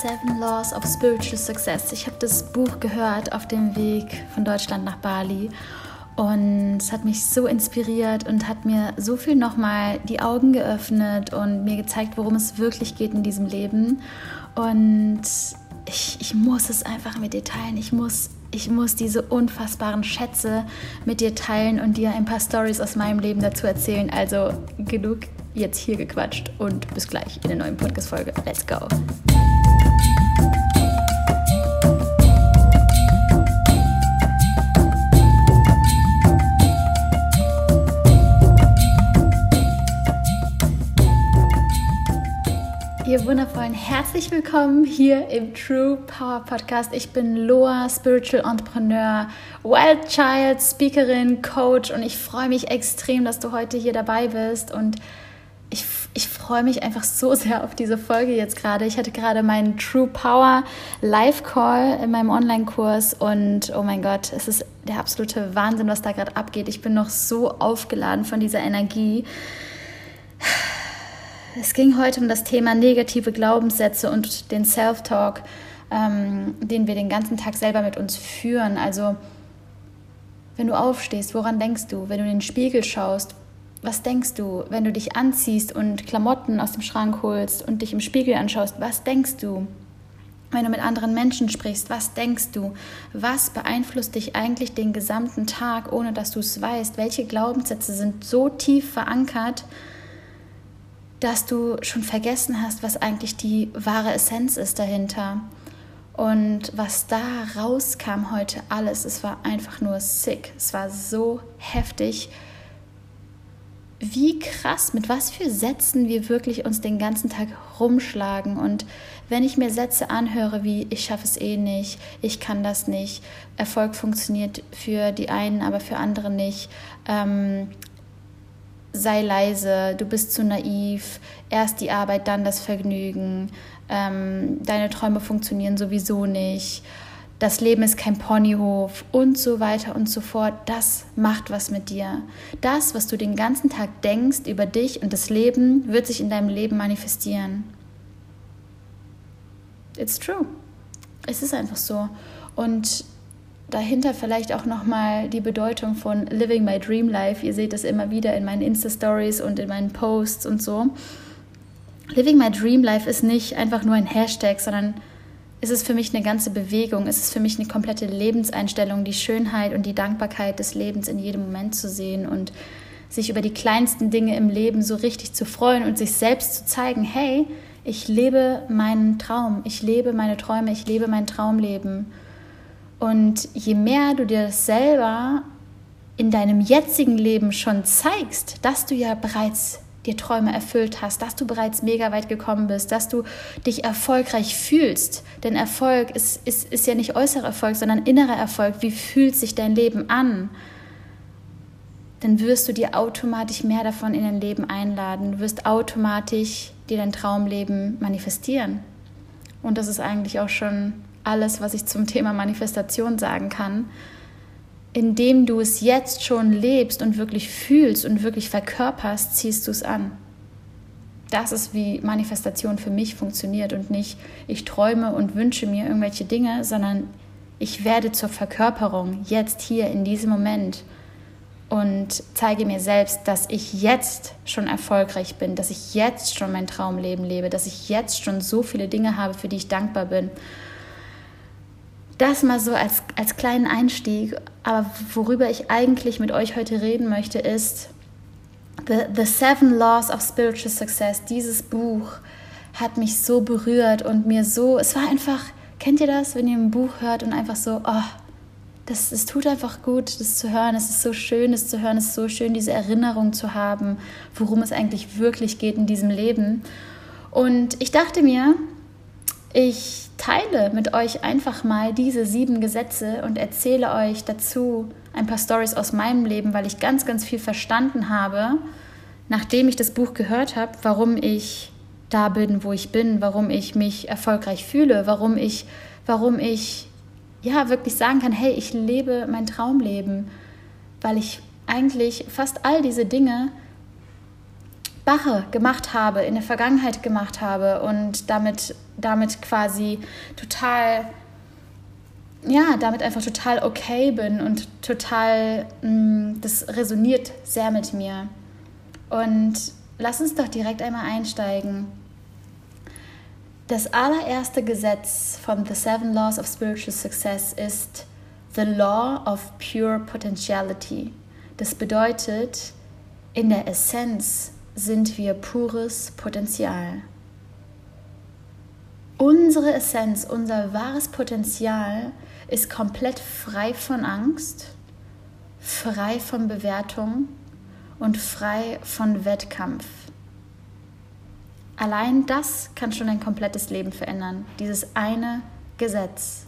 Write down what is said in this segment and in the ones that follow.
Seven Laws of Spiritual Success. Ich habe das Buch gehört auf dem Weg von Deutschland nach Bali und es hat mich so inspiriert und hat mir so viel nochmal die Augen geöffnet und mir gezeigt, worum es wirklich geht in diesem Leben. Und ich, ich muss es einfach mit dir teilen. Ich muss, ich muss diese unfassbaren Schätze mit dir teilen und dir ein paar Stories aus meinem Leben dazu erzählen. Also genug jetzt hier gequatscht und bis gleich in der neuen Podcast-Folge. Let's go! Wundervollen, herzlich willkommen hier im True Power Podcast. Ich bin Loa, Spiritual Entrepreneur, Wild Child, Speakerin, Coach und ich freue mich extrem, dass du heute hier dabei bist und ich, ich freue mich einfach so sehr auf diese Folge jetzt gerade. Ich hatte gerade meinen True Power Live Call in meinem Online-Kurs und oh mein Gott, es ist der absolute Wahnsinn, was da gerade abgeht. Ich bin noch so aufgeladen von dieser Energie. Es ging heute um das Thema negative Glaubenssätze und den Self-Talk, ähm, den wir den ganzen Tag selber mit uns führen. Also, wenn du aufstehst, woran denkst du? Wenn du in den Spiegel schaust, was denkst du? Wenn du dich anziehst und Klamotten aus dem Schrank holst und dich im Spiegel anschaust, was denkst du? Wenn du mit anderen Menschen sprichst, was denkst du? Was beeinflusst dich eigentlich den gesamten Tag, ohne dass du es weißt? Welche Glaubenssätze sind so tief verankert, dass du schon vergessen hast, was eigentlich die wahre Essenz ist dahinter. Und was da rauskam heute alles, es war einfach nur sick. Es war so heftig, wie krass, mit was für Sätzen wir wirklich uns den ganzen Tag rumschlagen. Und wenn ich mir Sätze anhöre wie ich schaffe es eh nicht, ich kann das nicht, Erfolg funktioniert für die einen, aber für andere nicht, ähm, sei leise, du bist zu naiv, erst die Arbeit, dann das Vergnügen, ähm, deine Träume funktionieren sowieso nicht, das Leben ist kein Ponyhof und so weiter und so fort, das macht was mit dir. Das, was du den ganzen Tag denkst über dich und das Leben, wird sich in deinem Leben manifestieren. It's true. Es ist einfach so. Und dahinter vielleicht auch nochmal die Bedeutung von Living My Dream Life. Ihr seht das immer wieder in meinen Insta-Stories und in meinen Posts und so. Living My Dream Life ist nicht einfach nur ein Hashtag, sondern es ist für mich eine ganze Bewegung. Es ist für mich eine komplette Lebenseinstellung, die Schönheit und die Dankbarkeit des Lebens in jedem Moment zu sehen und sich über die kleinsten Dinge im Leben so richtig zu freuen und sich selbst zu zeigen, hey, ich lebe meinen Traum, ich lebe meine Träume, ich lebe mein Traumleben. Und je mehr du dir das selber in deinem jetzigen Leben schon zeigst, dass du ja bereits dir Träume erfüllt hast, dass du bereits mega weit gekommen bist, dass du dich erfolgreich fühlst. Denn Erfolg ist, ist, ist ja nicht äußerer Erfolg, sondern innerer Erfolg. Wie fühlt sich dein Leben an? Dann wirst du dir automatisch mehr davon in dein Leben einladen. Du wirst automatisch dir dein Traumleben manifestieren. Und das ist eigentlich auch schon alles, was ich zum Thema Manifestation sagen kann. Indem du es jetzt schon lebst und wirklich fühlst und wirklich verkörperst, ziehst du es an. Das ist, wie Manifestation für mich funktioniert und nicht, ich träume und wünsche mir irgendwelche Dinge, sondern ich werde zur Verkörperung jetzt hier in diesem Moment und zeige mir selbst, dass ich jetzt schon erfolgreich bin, dass ich jetzt schon mein Traumleben lebe, dass ich jetzt schon so viele Dinge habe, für die ich dankbar bin das mal so als, als kleinen Einstieg. Aber worüber ich eigentlich mit euch heute reden möchte, ist The, The Seven Laws of Spiritual Success. Dieses Buch hat mich so berührt und mir so, es war einfach, kennt ihr das, wenn ihr ein Buch hört und einfach so, oh, das, es tut einfach gut, das zu hören. Es ist so schön, das zu hören. Es ist so schön, diese Erinnerung zu haben, worum es eigentlich wirklich geht in diesem Leben. Und ich dachte mir, ich teile mit euch einfach mal diese sieben Gesetze und erzähle euch dazu ein paar Stories aus meinem Leben, weil ich ganz, ganz viel verstanden habe, nachdem ich das Buch gehört habe, warum ich da bin, wo ich bin, warum ich mich erfolgreich fühle, warum ich, warum ich ja wirklich sagen kann, hey, ich lebe mein Traumleben, weil ich eigentlich fast all diese Dinge mache, gemacht habe, in der Vergangenheit gemacht habe und damit, damit quasi total, ja, damit einfach total okay bin und total, mh, mm, das resoniert sehr mit mir. Und lass uns doch direkt einmal einsteigen. Das allererste Gesetz von The Seven Laws of Spiritual Success ist The Law of Pure Potentiality. Das bedeutet, in der Essenz sind wir pures Potenzial. Unsere Essenz, unser wahres Potenzial ist komplett frei von Angst, frei von Bewertung und frei von Wettkampf. Allein das kann schon ein komplettes Leben verändern, dieses eine Gesetz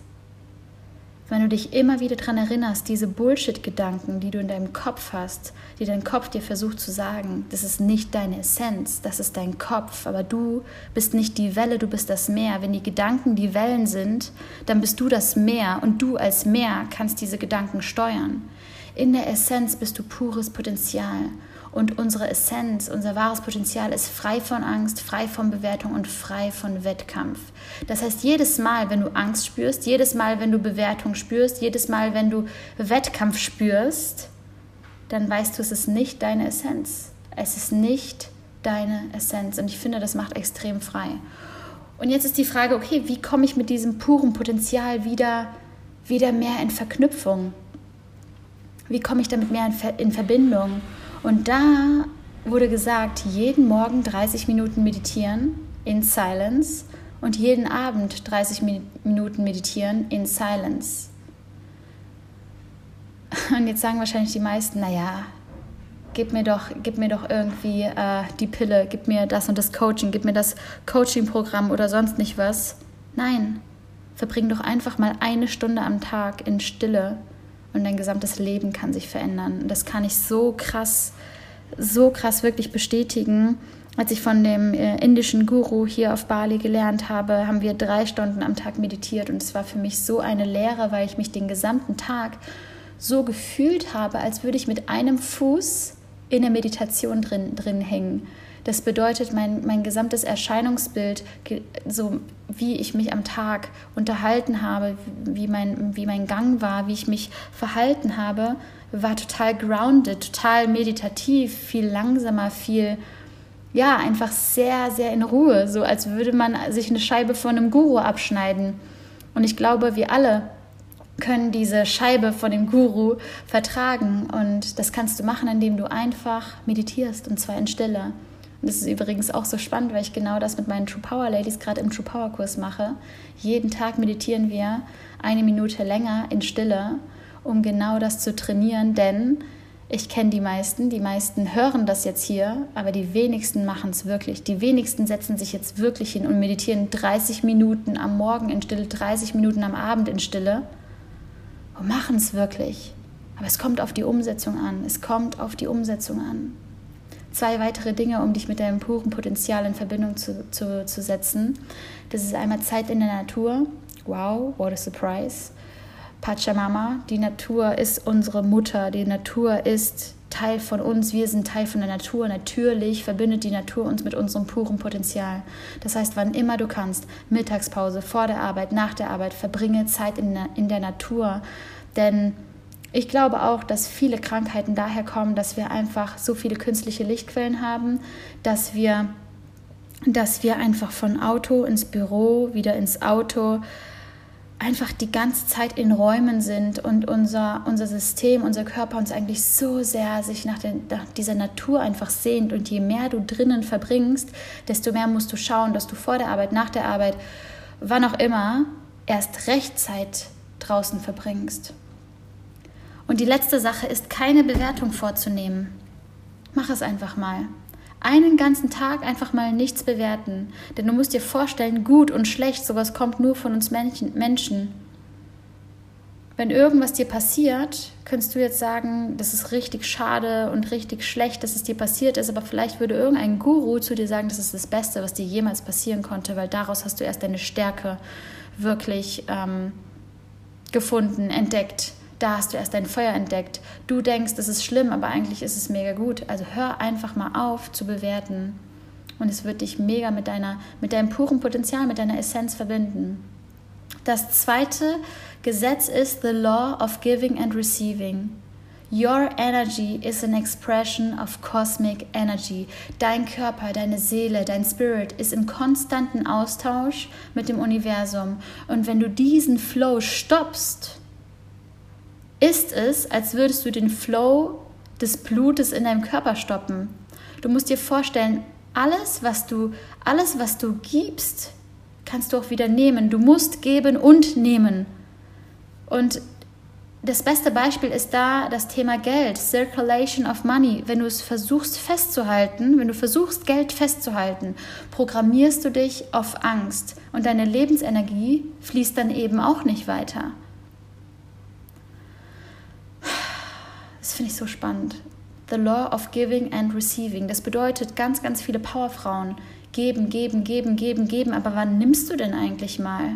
wenn du dich immer wieder daran erinnerst, diese Bullshit-Gedanken, die du in deinem Kopf hast, die dein Kopf dir versucht zu sagen, das ist nicht deine Essenz, das ist dein Kopf, aber du bist nicht die Welle, du bist das Meer. Wenn die Gedanken die Wellen sind, dann bist du das Meer und du als Meer kannst diese Gedanken steuern. In der Essenz bist du pures Potenzial und unsere Essenz, unser wahres Potenzial ist frei von Angst, frei von Bewertung und frei von Wettkampf. Das heißt, jedes Mal, wenn du Angst spürst, jedes Mal, wenn du Bewertung spürst, jedes Mal, wenn du Wettkampf spürst, dann weißt du, es ist nicht deine Essenz. Es ist nicht deine Essenz. Und ich finde, das macht extrem frei. Und jetzt ist die Frage, okay, wie komme ich mit diesem puren Potenzial wieder, wieder mehr in Verknüpfung? Wie komme ich damit mehr in, Ver in Verbindung? Und da wurde gesagt, jeden Morgen 30 Minuten meditieren in Silence und jeden Abend 30 Minuten meditieren in Silence. Und jetzt sagen wahrscheinlich die meisten, naja, gib mir doch, gib mir doch irgendwie äh, die Pille, gib mir das und das Coaching, gib mir das Coaching-Programm oder sonst nicht was. Nein, verbring doch einfach mal eine Stunde am Tag in Stille und dein gesamtes Leben kann sich verändern. Das kann ich so krass, so krass wirklich bestätigen. Als ich von dem äh, indischen Guru hier auf Bali gelernt habe, haben wir drei Stunden am Tag meditiert und es war für mich so eine Lehre, weil ich mich den gesamten Tag so gefühlt habe, als würde ich mit einem Fuß in der Meditation drin, drin hängen. Das bedeutet, mein, mein gesamtes Erscheinungsbild, so wie ich mich am Tag unterhalten habe, wie mein, wie mein Gang war, wie ich mich verhalten habe, war total grounded, total meditativ, viel langsamer, viel, ja, einfach sehr, sehr in Ruhe, so als würde man sich eine Scheibe von einem Guru abschneiden. Und ich glaube, wir alle können diese Scheibe von dem Guru vertragen. Und das kannst du machen, indem du einfach meditierst, und zwar in Stille. Und das ist übrigens auch so spannend, weil ich genau das mit meinen True Power Ladies gerade im True Power Kurs mache. Jeden Tag meditieren wir eine Minute länger in Stille, um genau das zu trainieren, denn ich kenne die meisten, die meisten hören das jetzt hier, aber die wenigsten machen es wirklich. Die wenigsten setzen sich jetzt wirklich hin und meditieren 30 Minuten am Morgen in Stille, 30 Minuten am Abend in Stille und machen es wirklich. Aber es kommt auf die Umsetzung an. Es kommt auf die Umsetzung an zwei weitere Dinge, um dich mit deinem puren Potenzial in Verbindung zu, zu, zu setzen. Das ist einmal Zeit in der Natur. Wow, what a surprise. Pachamama, die Natur ist unsere Mutter, die Natur ist Teil von uns, wir sind Teil von der Natur. Natürlich verbindet die Natur uns mit unserem puren Potenzial. Das heißt, wann immer du kannst, Mittagspause, vor der Arbeit, nach der Arbeit, verbringe Zeit in der, in der Natur. Denn ich glaube auch, dass viele Krankheiten daher kommen, dass wir einfach so viele künstliche Lichtquellen haben, dass wir, dass wir einfach von Auto ins Büro, wieder ins Auto, einfach die ganze Zeit in Räumen sind und unser, unser System, unser Körper uns eigentlich so sehr sich nach, den, nach dieser Natur einfach sehnt. Und je mehr du drinnen verbringst, desto mehr musst du schauen, dass du vor der Arbeit, nach der Arbeit, wann auch immer, erst Rechtzeit draußen verbringst. Und die letzte Sache ist, keine Bewertung vorzunehmen. Mach es einfach mal. Einen ganzen Tag einfach mal nichts bewerten. Denn du musst dir vorstellen, gut und schlecht, sowas kommt nur von uns Menschen. Wenn irgendwas dir passiert, könntest du jetzt sagen, das ist richtig schade und richtig schlecht, dass es dir passiert ist, aber vielleicht würde irgendein Guru zu dir sagen, das ist das Beste, was dir jemals passieren konnte, weil daraus hast du erst deine Stärke wirklich ähm, gefunden, entdeckt da hast du erst dein Feuer entdeckt. Du denkst, das ist schlimm, aber eigentlich ist es mega gut. Also hör einfach mal auf zu bewerten. Und es wird dich mega mit, deiner, mit deinem puren Potenzial, mit deiner Essenz verbinden. Das zweite Gesetz ist the law of giving and receiving. Your energy is an expression of cosmic energy. Dein Körper, deine Seele, dein Spirit ist im konstanten Austausch mit dem Universum. Und wenn du diesen Flow stoppst, ist es, als würdest du den Flow des Blutes in deinem Körper stoppen. Du musst dir vorstellen, alles, was du, alles, was du gibst, kannst du auch wieder nehmen. Du musst geben und nehmen. Und das beste Beispiel ist da das Thema Geld, Circulation of Money. Wenn du es versuchst festzuhalten, wenn du versuchst Geld festzuhalten, programmierst du dich auf Angst und deine Lebensenergie fließt dann eben auch nicht weiter. Das finde ich so spannend. The Law of Giving and Receiving. Das bedeutet, ganz, ganz viele Powerfrauen geben, geben, geben, geben, geben. Aber wann nimmst du denn eigentlich mal?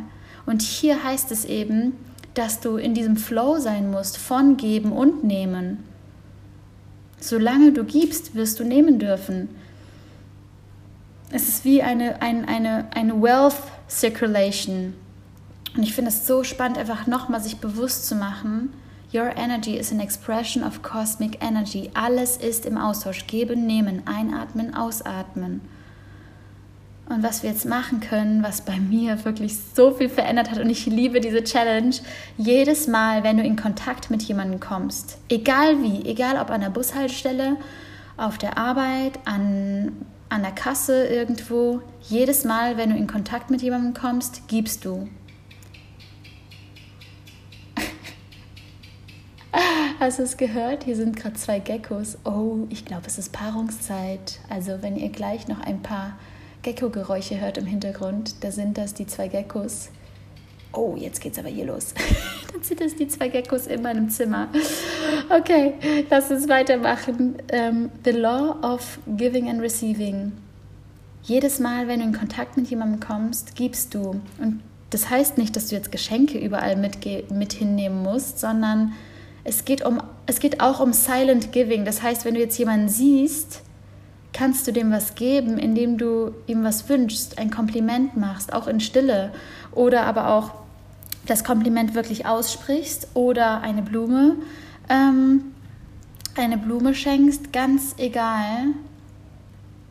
Und hier heißt es eben, dass du in diesem Flow sein musst von geben und nehmen. Solange du gibst, wirst du nehmen dürfen. Es ist wie eine, ein, eine, eine Wealth Circulation. Und ich finde es so spannend, einfach nochmal sich bewusst zu machen, Your energy is an expression of cosmic energy. Alles ist im Austausch. Geben, nehmen, einatmen, ausatmen. Und was wir jetzt machen können, was bei mir wirklich so viel verändert hat, und ich liebe diese Challenge, jedes Mal, wenn du in Kontakt mit jemandem kommst, egal wie, egal ob an der Bushaltestelle, auf der Arbeit, an, an der Kasse irgendwo, jedes Mal, wenn du in Kontakt mit jemandem kommst, gibst du. Hast du es gehört? Hier sind gerade zwei Geckos. Oh, ich glaube, es ist Paarungszeit. Also, wenn ihr gleich noch ein paar Gecko-Geräusche hört im Hintergrund, da sind das die zwei Geckos. Oh, jetzt geht's aber hier los. Dann sind das die zwei Geckos in meinem Zimmer. Okay, lass uns weitermachen. Um, ähm, the Law of Giving and Receiving. Jedes Mal, wenn du in Kontakt mit jemandem kommst, gibst du. Und das heißt nicht, dass du jetzt Geschenke überall mit, mit hinnehmen musst, sondern es geht, um, es geht auch um Silent Giving. Das heißt, wenn du jetzt jemanden siehst, kannst du dem was geben, indem du ihm was wünschst, ein Kompliment machst, auch in Stille. Oder aber auch das Kompliment wirklich aussprichst oder eine Blume. Ähm, eine Blume schenkst, ganz egal.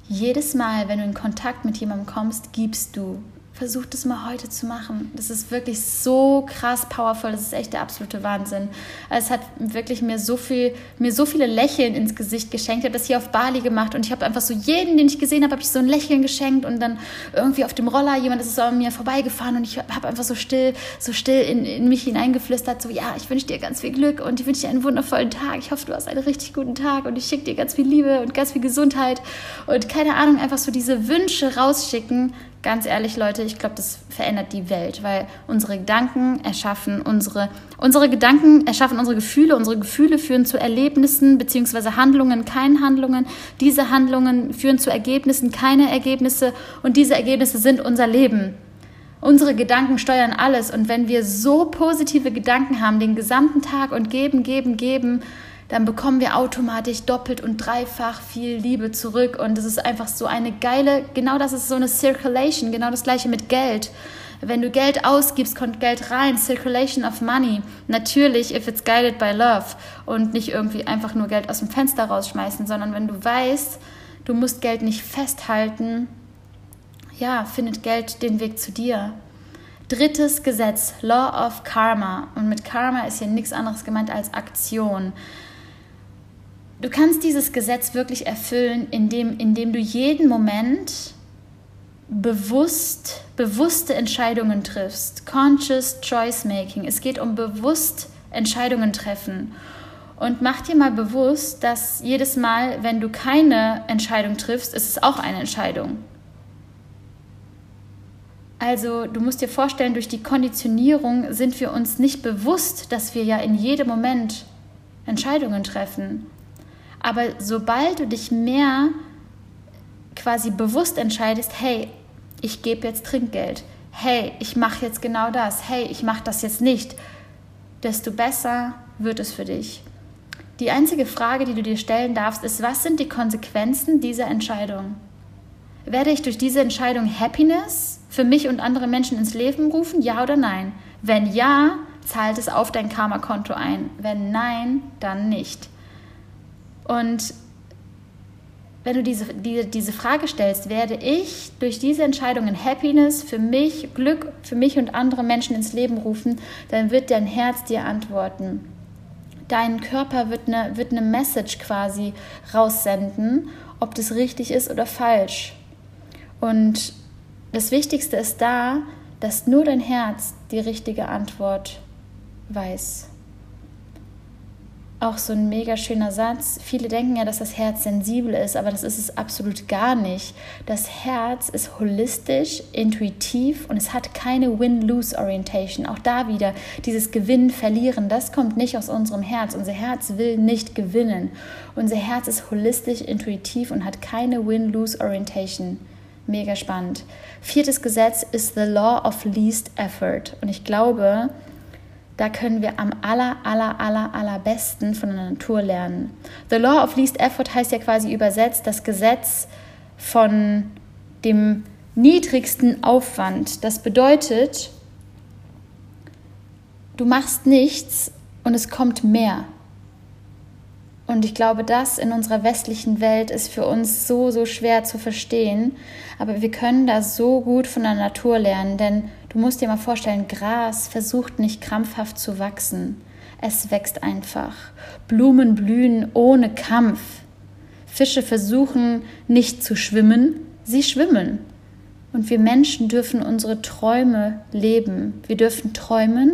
Jedes Mal, wenn du in Kontakt mit jemandem kommst, gibst du versucht es mal heute zu machen. Das ist wirklich so krass powerful. Das ist echt der absolute Wahnsinn. Es hat wirklich mir so viel, mir so viele Lächeln ins Gesicht geschenkt. Ich habe das hier auf Bali gemacht und ich habe einfach so jeden, den ich gesehen habe, habe ich so ein Lächeln geschenkt und dann irgendwie auf dem Roller jemand ist an mir vorbeigefahren und ich habe einfach so still, so still in, in mich hineingeflüstert, so ja, ich wünsche dir ganz viel Glück und ich wünsche dir einen wundervollen Tag. Ich hoffe, du hast einen richtig guten Tag und ich schicke dir ganz viel Liebe und ganz viel Gesundheit und keine Ahnung, einfach so diese Wünsche rausschicken Ganz ehrlich, Leute, ich glaube, das verändert die Welt, weil unsere Gedanken erschaffen unsere, unsere Gedanken erschaffen unsere Gefühle, unsere Gefühle führen zu Erlebnissen bzw. Handlungen, keine Handlungen. Diese Handlungen führen zu Ergebnissen, keine Ergebnisse und diese Ergebnisse sind unser Leben. Unsere Gedanken steuern alles und wenn wir so positive Gedanken haben den gesamten Tag und geben, geben, geben, dann bekommen wir automatisch doppelt und dreifach viel Liebe zurück. Und es ist einfach so eine geile, genau das ist so eine Circulation, genau das gleiche mit Geld. Wenn du Geld ausgibst, kommt Geld rein. Circulation of Money. Natürlich, if it's guided by love. Und nicht irgendwie einfach nur Geld aus dem Fenster rausschmeißen, sondern wenn du weißt, du musst Geld nicht festhalten, ja, findet Geld den Weg zu dir. Drittes Gesetz, Law of Karma. Und mit Karma ist hier nichts anderes gemeint als Aktion. Du kannst dieses Gesetz wirklich erfüllen, indem, indem du jeden Moment bewusst, bewusste Entscheidungen triffst. Conscious Choice Making. Es geht um bewusst Entscheidungen treffen. Und mach dir mal bewusst, dass jedes Mal, wenn du keine Entscheidung triffst, ist es auch eine Entscheidung. Also du musst dir vorstellen, durch die Konditionierung sind wir uns nicht bewusst, dass wir ja in jedem Moment Entscheidungen treffen. Aber sobald du dich mehr quasi bewusst entscheidest, hey, ich gebe jetzt Trinkgeld, hey, ich mache jetzt genau das, hey, ich mache das jetzt nicht, desto besser wird es für dich. Die einzige Frage, die du dir stellen darfst, ist, was sind die Konsequenzen dieser Entscheidung? Werde ich durch diese Entscheidung Happiness für mich und andere Menschen ins Leben rufen? Ja oder nein? Wenn ja, zahlt es auf dein Karma-Konto ein. Wenn nein, dann nicht. Und wenn du diese, die, diese Frage stellst, werde ich durch diese Entscheidungen Happiness für mich, Glück für mich und andere Menschen ins Leben rufen, dann wird dein Herz dir antworten. Dein Körper wird eine, wird eine Message quasi raussenden, ob das richtig ist oder falsch. Und das Wichtigste ist da, dass nur dein Herz die richtige Antwort weiß. Auch so ein mega schöner Satz. Viele denken ja, dass das Herz sensibel ist, aber das ist es absolut gar nicht. Das Herz ist holistisch, intuitiv und es hat keine Win-Lose-Orientation. Auch da wieder dieses Gewinnen, Verlieren, das kommt nicht aus unserem Herz. Unser Herz will nicht gewinnen. Unser Herz ist holistisch, intuitiv und hat keine Win-Lose-Orientation. Mega spannend. Viertes Gesetz ist the Law of Least Effort. Und ich glaube, da können wir am aller, aller, aller, allerbesten von der Natur lernen. The Law of Least Effort heißt ja quasi übersetzt das Gesetz von dem niedrigsten Aufwand. Das bedeutet, du machst nichts und es kommt mehr. Und ich glaube, das in unserer westlichen Welt ist für uns so, so schwer zu verstehen. Aber wir können da so gut von der Natur lernen, denn du musst dir mal vorstellen, Gras versucht nicht krampfhaft zu wachsen. Es wächst einfach. Blumen blühen ohne Kampf. Fische versuchen nicht zu schwimmen, sie schwimmen. Und wir Menschen dürfen unsere Träume leben. Wir dürfen träumen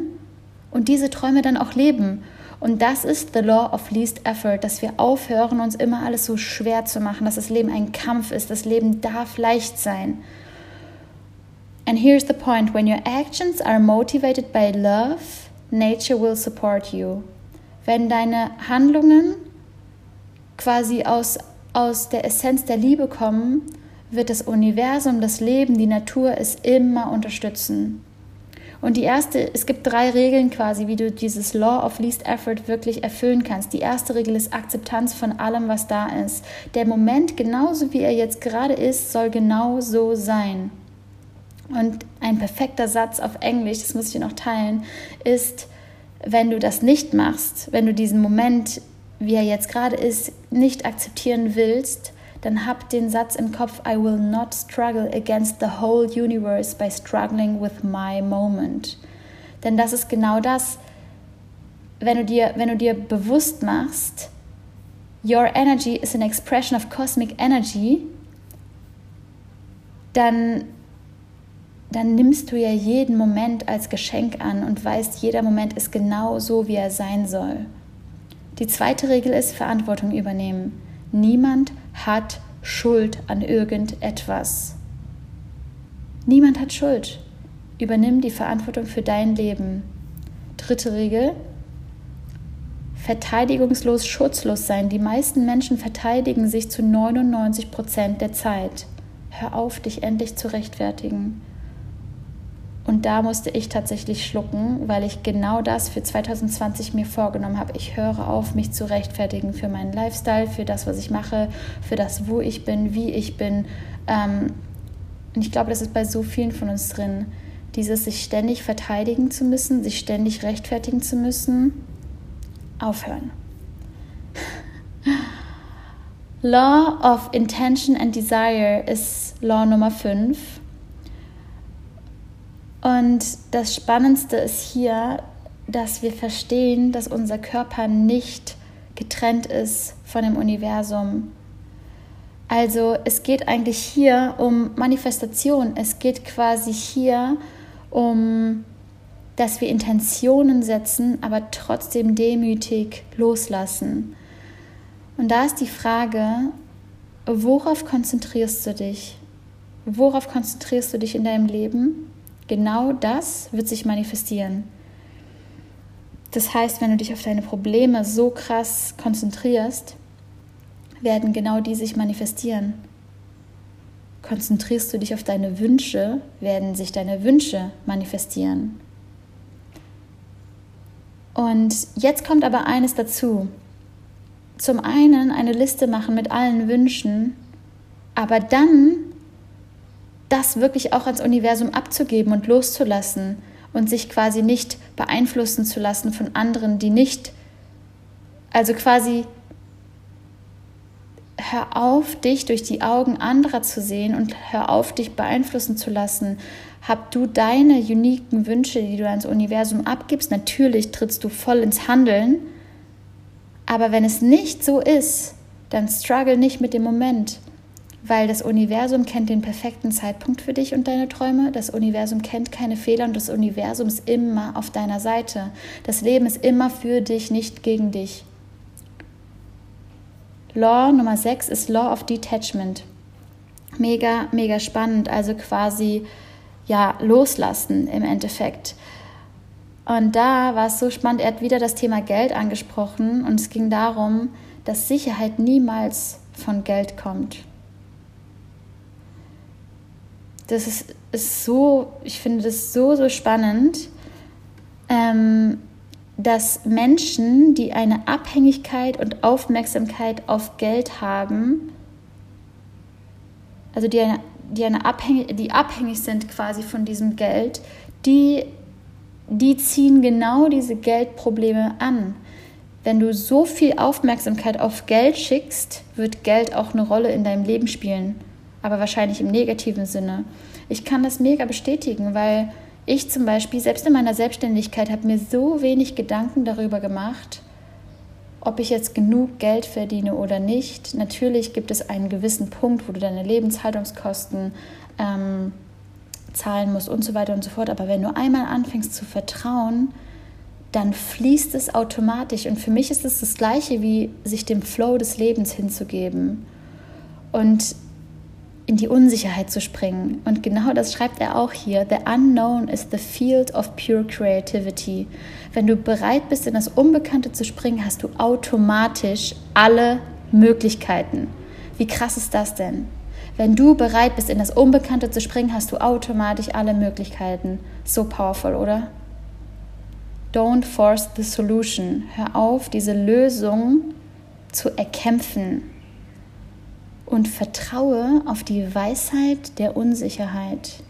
und diese Träume dann auch leben. Und das ist the law of least effort, dass wir aufhören, uns immer alles so schwer zu machen, dass das Leben ein Kampf ist. Das Leben darf leicht sein. And here's the point when your actions are motivated by love, nature will support you. Wenn deine Handlungen quasi aus, aus der Essenz der Liebe kommen, wird das Universum, das Leben, die Natur es immer unterstützen. Und die erste, es gibt drei Regeln quasi, wie du dieses Law of Least Effort wirklich erfüllen kannst. Die erste Regel ist Akzeptanz von allem, was da ist. Der Moment, genauso wie er jetzt gerade ist, soll genau so sein. Und ein perfekter Satz auf Englisch, das muss ich dir noch teilen, ist, wenn du das nicht machst, wenn du diesen Moment, wie er jetzt gerade ist, nicht akzeptieren willst, dann hab den Satz im Kopf, I will not struggle against the whole universe by struggling with my moment. Denn das ist genau das, wenn du dir, wenn du dir bewusst machst, your energy is an expression of cosmic energy, dann, dann nimmst du ja jeden Moment als Geschenk an und weißt, jeder Moment ist genau so, wie er sein soll. Die zweite Regel ist Verantwortung übernehmen. Niemand hat Schuld an irgendetwas. Niemand hat Schuld. Übernimm die Verantwortung für dein Leben. Dritte Regel. Verteidigungslos, schutzlos sein. Die meisten Menschen verteidigen sich zu 99 Prozent der Zeit. Hör auf, dich endlich zu rechtfertigen. Und da musste ich tatsächlich schlucken, weil ich genau das für 2020 mir vorgenommen habe. Ich höre auf, mich zu rechtfertigen für meinen Lifestyle, für das, was ich mache, für das, wo ich bin, wie ich bin. Ähm, und ich glaube, das ist bei so vielen von uns drin. Dieses sich ständig verteidigen zu müssen, sich ständig rechtfertigen zu müssen. Aufhören. Law of Intention and Desire ist Law Nummer 5. Und das Spannendste ist hier, dass wir verstehen, dass unser Körper nicht getrennt ist von dem Universum. Also es geht eigentlich hier um Manifestation. Es geht quasi hier um, dass wir Intentionen setzen, aber trotzdem demütig loslassen. Und da ist die Frage, worauf konzentrierst du dich? Worauf konzentrierst du dich in deinem Leben? Genau das wird sich manifestieren. Das heißt, wenn du dich auf deine Probleme so krass konzentrierst, werden genau die sich manifestieren. Konzentrierst du dich auf deine Wünsche, werden sich deine Wünsche manifestieren. Und jetzt kommt aber eines dazu. Zum einen eine Liste machen mit allen Wünschen, aber dann das wirklich auch ans Universum abzugeben und loszulassen und sich quasi nicht beeinflussen zu lassen von anderen, die nicht, also quasi hör auf, dich durch die Augen anderer zu sehen und hör auf, dich beeinflussen zu lassen. Hab du deine uniken Wünsche, die du ans Universum abgibst. Natürlich trittst du voll ins Handeln, aber wenn es nicht so ist, dann struggle nicht mit dem Moment, weil das Universum kennt den perfekten Zeitpunkt für dich und deine Träume. Das Universum kennt keine Fehler und das Universum ist immer auf deiner Seite. Das Leben ist immer für dich, nicht gegen dich. Law Nummer 6 ist Law of Detachment. Mega, mega spannend. Also quasi ja loslassen im Endeffekt. Und da war es so spannend, er hat wieder das Thema Geld angesprochen und es ging darum, dass Sicherheit niemals von Geld kommt. Das ist, ist so, ich finde das so, so spannend, ähm, dass Menschen, die eine Abhängigkeit und Aufmerksamkeit auf Geld haben, also die, eine, die, eine abhängig, die abhängig sind quasi von diesem Geld, die die ziehen genau diese Geldprobleme an. Wenn du so viel Aufmerksamkeit auf Geld schickst, wird Geld auch eine Rolle in deinem Leben spielen, aber wahrscheinlich im negativen Sinne. Ich kann das mega bestätigen, weil ich zum Beispiel selbst in meiner Selbstständigkeit habe mir so wenig Gedanken darüber gemacht, ob ich jetzt genug Geld verdiene oder nicht. Natürlich gibt es einen gewissen Punkt, wo du deine Lebenshaltungskosten ähm, zahlen musst und so weiter und so fort. Aber wenn du einmal anfängst zu vertrauen, dann fließt es automatisch. Und für mich ist es das Gleiche wie sich dem Flow des Lebens hinzugeben und in die Unsicherheit zu springen. Und genau das schreibt er auch hier. The unknown is the field of pure creativity. Wenn du bereit bist, in das Unbekannte zu springen, hast du automatisch alle Möglichkeiten. Wie krass ist das denn? Wenn du bereit bist, in das Unbekannte zu springen, hast du automatisch alle Möglichkeiten. So powerful, oder? Don't force the solution. Hör auf, diese Lösung zu erkämpfen und vertraue auf die Weisheit der Unsicherheit.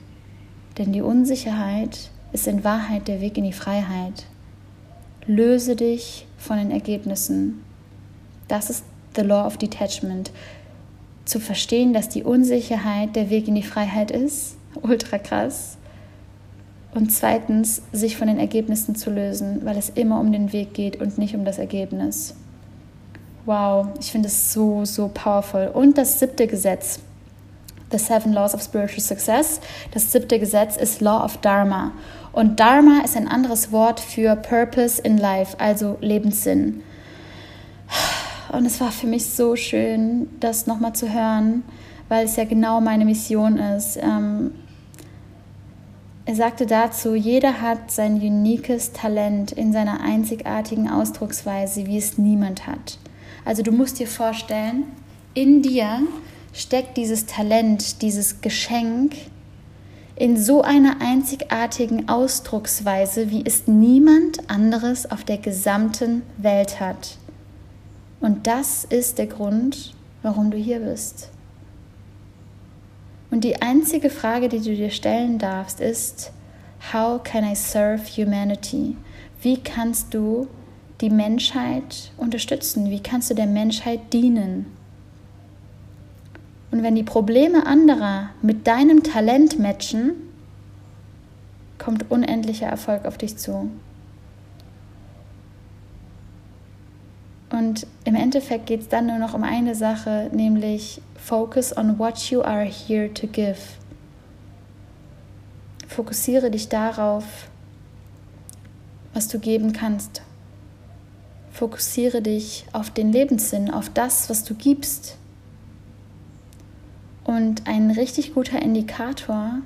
Denn die Unsicherheit ist in Wahrheit der Weg in die Freiheit. Löse dich von den Ergebnissen. Das ist the law of detachment zu verstehen, dass die Unsicherheit der Weg in die Freiheit ist, ultra krass. Und zweitens, sich von den Ergebnissen zu lösen, weil es immer um den Weg geht und nicht um das Ergebnis. Wow, ich finde es so, so powerful. Und das siebte Gesetz, The Seven Laws of Spiritual Success. Das siebte Gesetz ist Law of Dharma. Und Dharma ist ein anderes Wort für Purpose in Life, also Lebenssinn. Und es war für mich so schön, das nochmal zu hören, weil es ja genau meine Mission ist. Ähm, er sagte dazu, jeder hat sein uniques Talent in seiner einzigartigen Ausdrucksweise, wie es niemand hat. Also du musst dir vorstellen, in dir steckt dieses Talent, dieses Geschenk in so einer einzigartigen Ausdrucksweise, wie es niemand anderes auf der gesamten Welt hat. Und das ist der Grund, warum du hier bist. Und die einzige Frage, die du dir stellen darfst, ist, How can I serve humanity? Wie kannst du die Menschheit unterstützen? Wie kannst du der Menschheit dienen? Und wenn die Probleme anderer mit deinem Talent matchen, kommt unendlicher Erfolg auf dich zu. Und im Endeffekt geht es dann nur noch um eine Sache, nämlich Focus on what you are here to give. Fokussiere dich darauf, was du geben kannst. Fokussiere dich auf den Lebenssinn, auf das, was du gibst. Und ein richtig guter Indikator,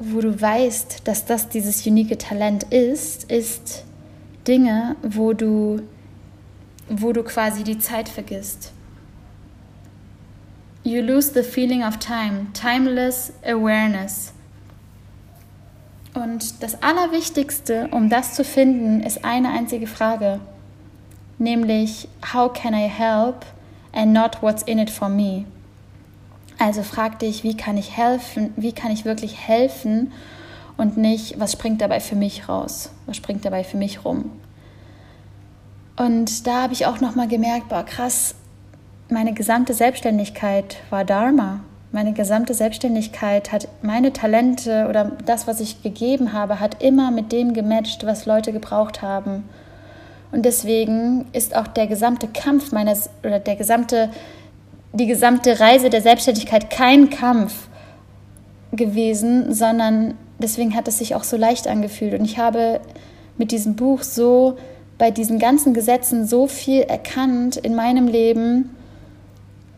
wo du weißt, dass das dieses unique Talent ist, ist, Dinge, wo du, wo du quasi die Zeit vergisst. You lose the feeling of time, timeless awareness. Und das Allerwichtigste, um das zu finden, ist eine einzige Frage, nämlich How can I help and not what's in it for me? Also frag dich, wie kann ich helfen, wie kann ich wirklich helfen und nicht, was springt dabei für mich raus, was springt dabei für mich rum. Und da habe ich auch nochmal gemerkt, boah krass, meine gesamte Selbstständigkeit war Dharma. Meine gesamte Selbstständigkeit hat meine Talente oder das, was ich gegeben habe, hat immer mit dem gematcht, was Leute gebraucht haben. Und deswegen ist auch der gesamte Kampf meines oder der gesamte die gesamte Reise der Selbstständigkeit kein Kampf gewesen, sondern deswegen hat es sich auch so leicht angefühlt. Und ich habe mit diesem Buch so bei diesen ganzen Gesetzen so viel erkannt in meinem Leben,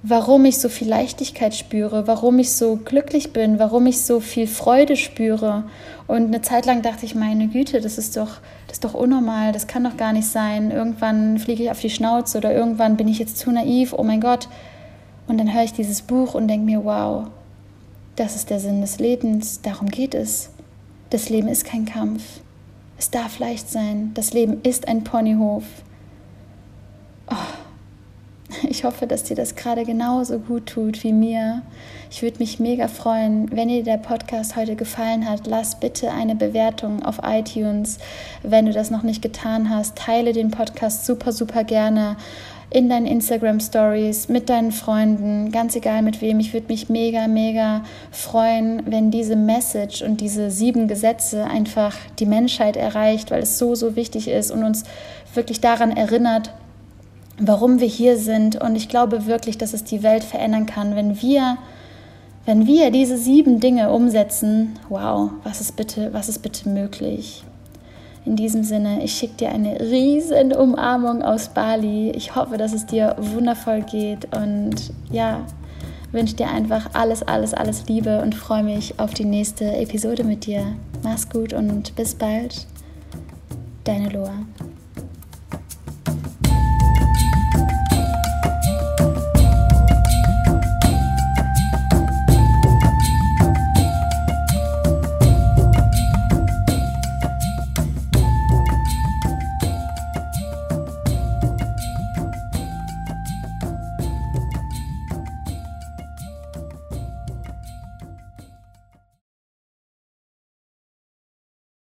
warum ich so viel Leichtigkeit spüre, warum ich so glücklich bin, warum ich so viel Freude spüre. Und eine Zeit lang dachte ich, meine Güte, das ist doch, das ist doch unnormal, das kann doch gar nicht sein. Irgendwann fliege ich auf die Schnauze oder irgendwann bin ich jetzt zu naiv, oh mein Gott. Und dann höre ich dieses Buch und denke mir, wow, das ist der Sinn des Lebens, darum geht es. Das Leben ist kein Kampf. Es darf leicht sein. Das Leben ist ein Ponyhof. Oh, ich hoffe, dass dir das gerade genauso gut tut wie mir. Ich würde mich mega freuen, wenn dir der Podcast heute gefallen hat. Lass bitte eine Bewertung auf iTunes. Wenn du das noch nicht getan hast, teile den Podcast super, super gerne in deinen Instagram Stories, mit deinen Freunden, ganz egal mit wem. Ich würde mich mega, mega freuen, wenn diese Message und diese sieben Gesetze einfach die Menschheit erreicht, weil es so, so wichtig ist und uns wirklich daran erinnert, warum wir hier sind. Und ich glaube wirklich, dass es die Welt verändern kann, wenn wir wenn wir diese sieben Dinge umsetzen, wow, was ist bitte, was ist bitte möglich? In diesem Sinne, ich schicke dir eine riesen Umarmung aus Bali. Ich hoffe, dass es dir wundervoll geht und ja, wünsche dir einfach alles, alles, alles Liebe und freue mich auf die nächste Episode mit dir. Mach's gut und bis bald. Deine Loa.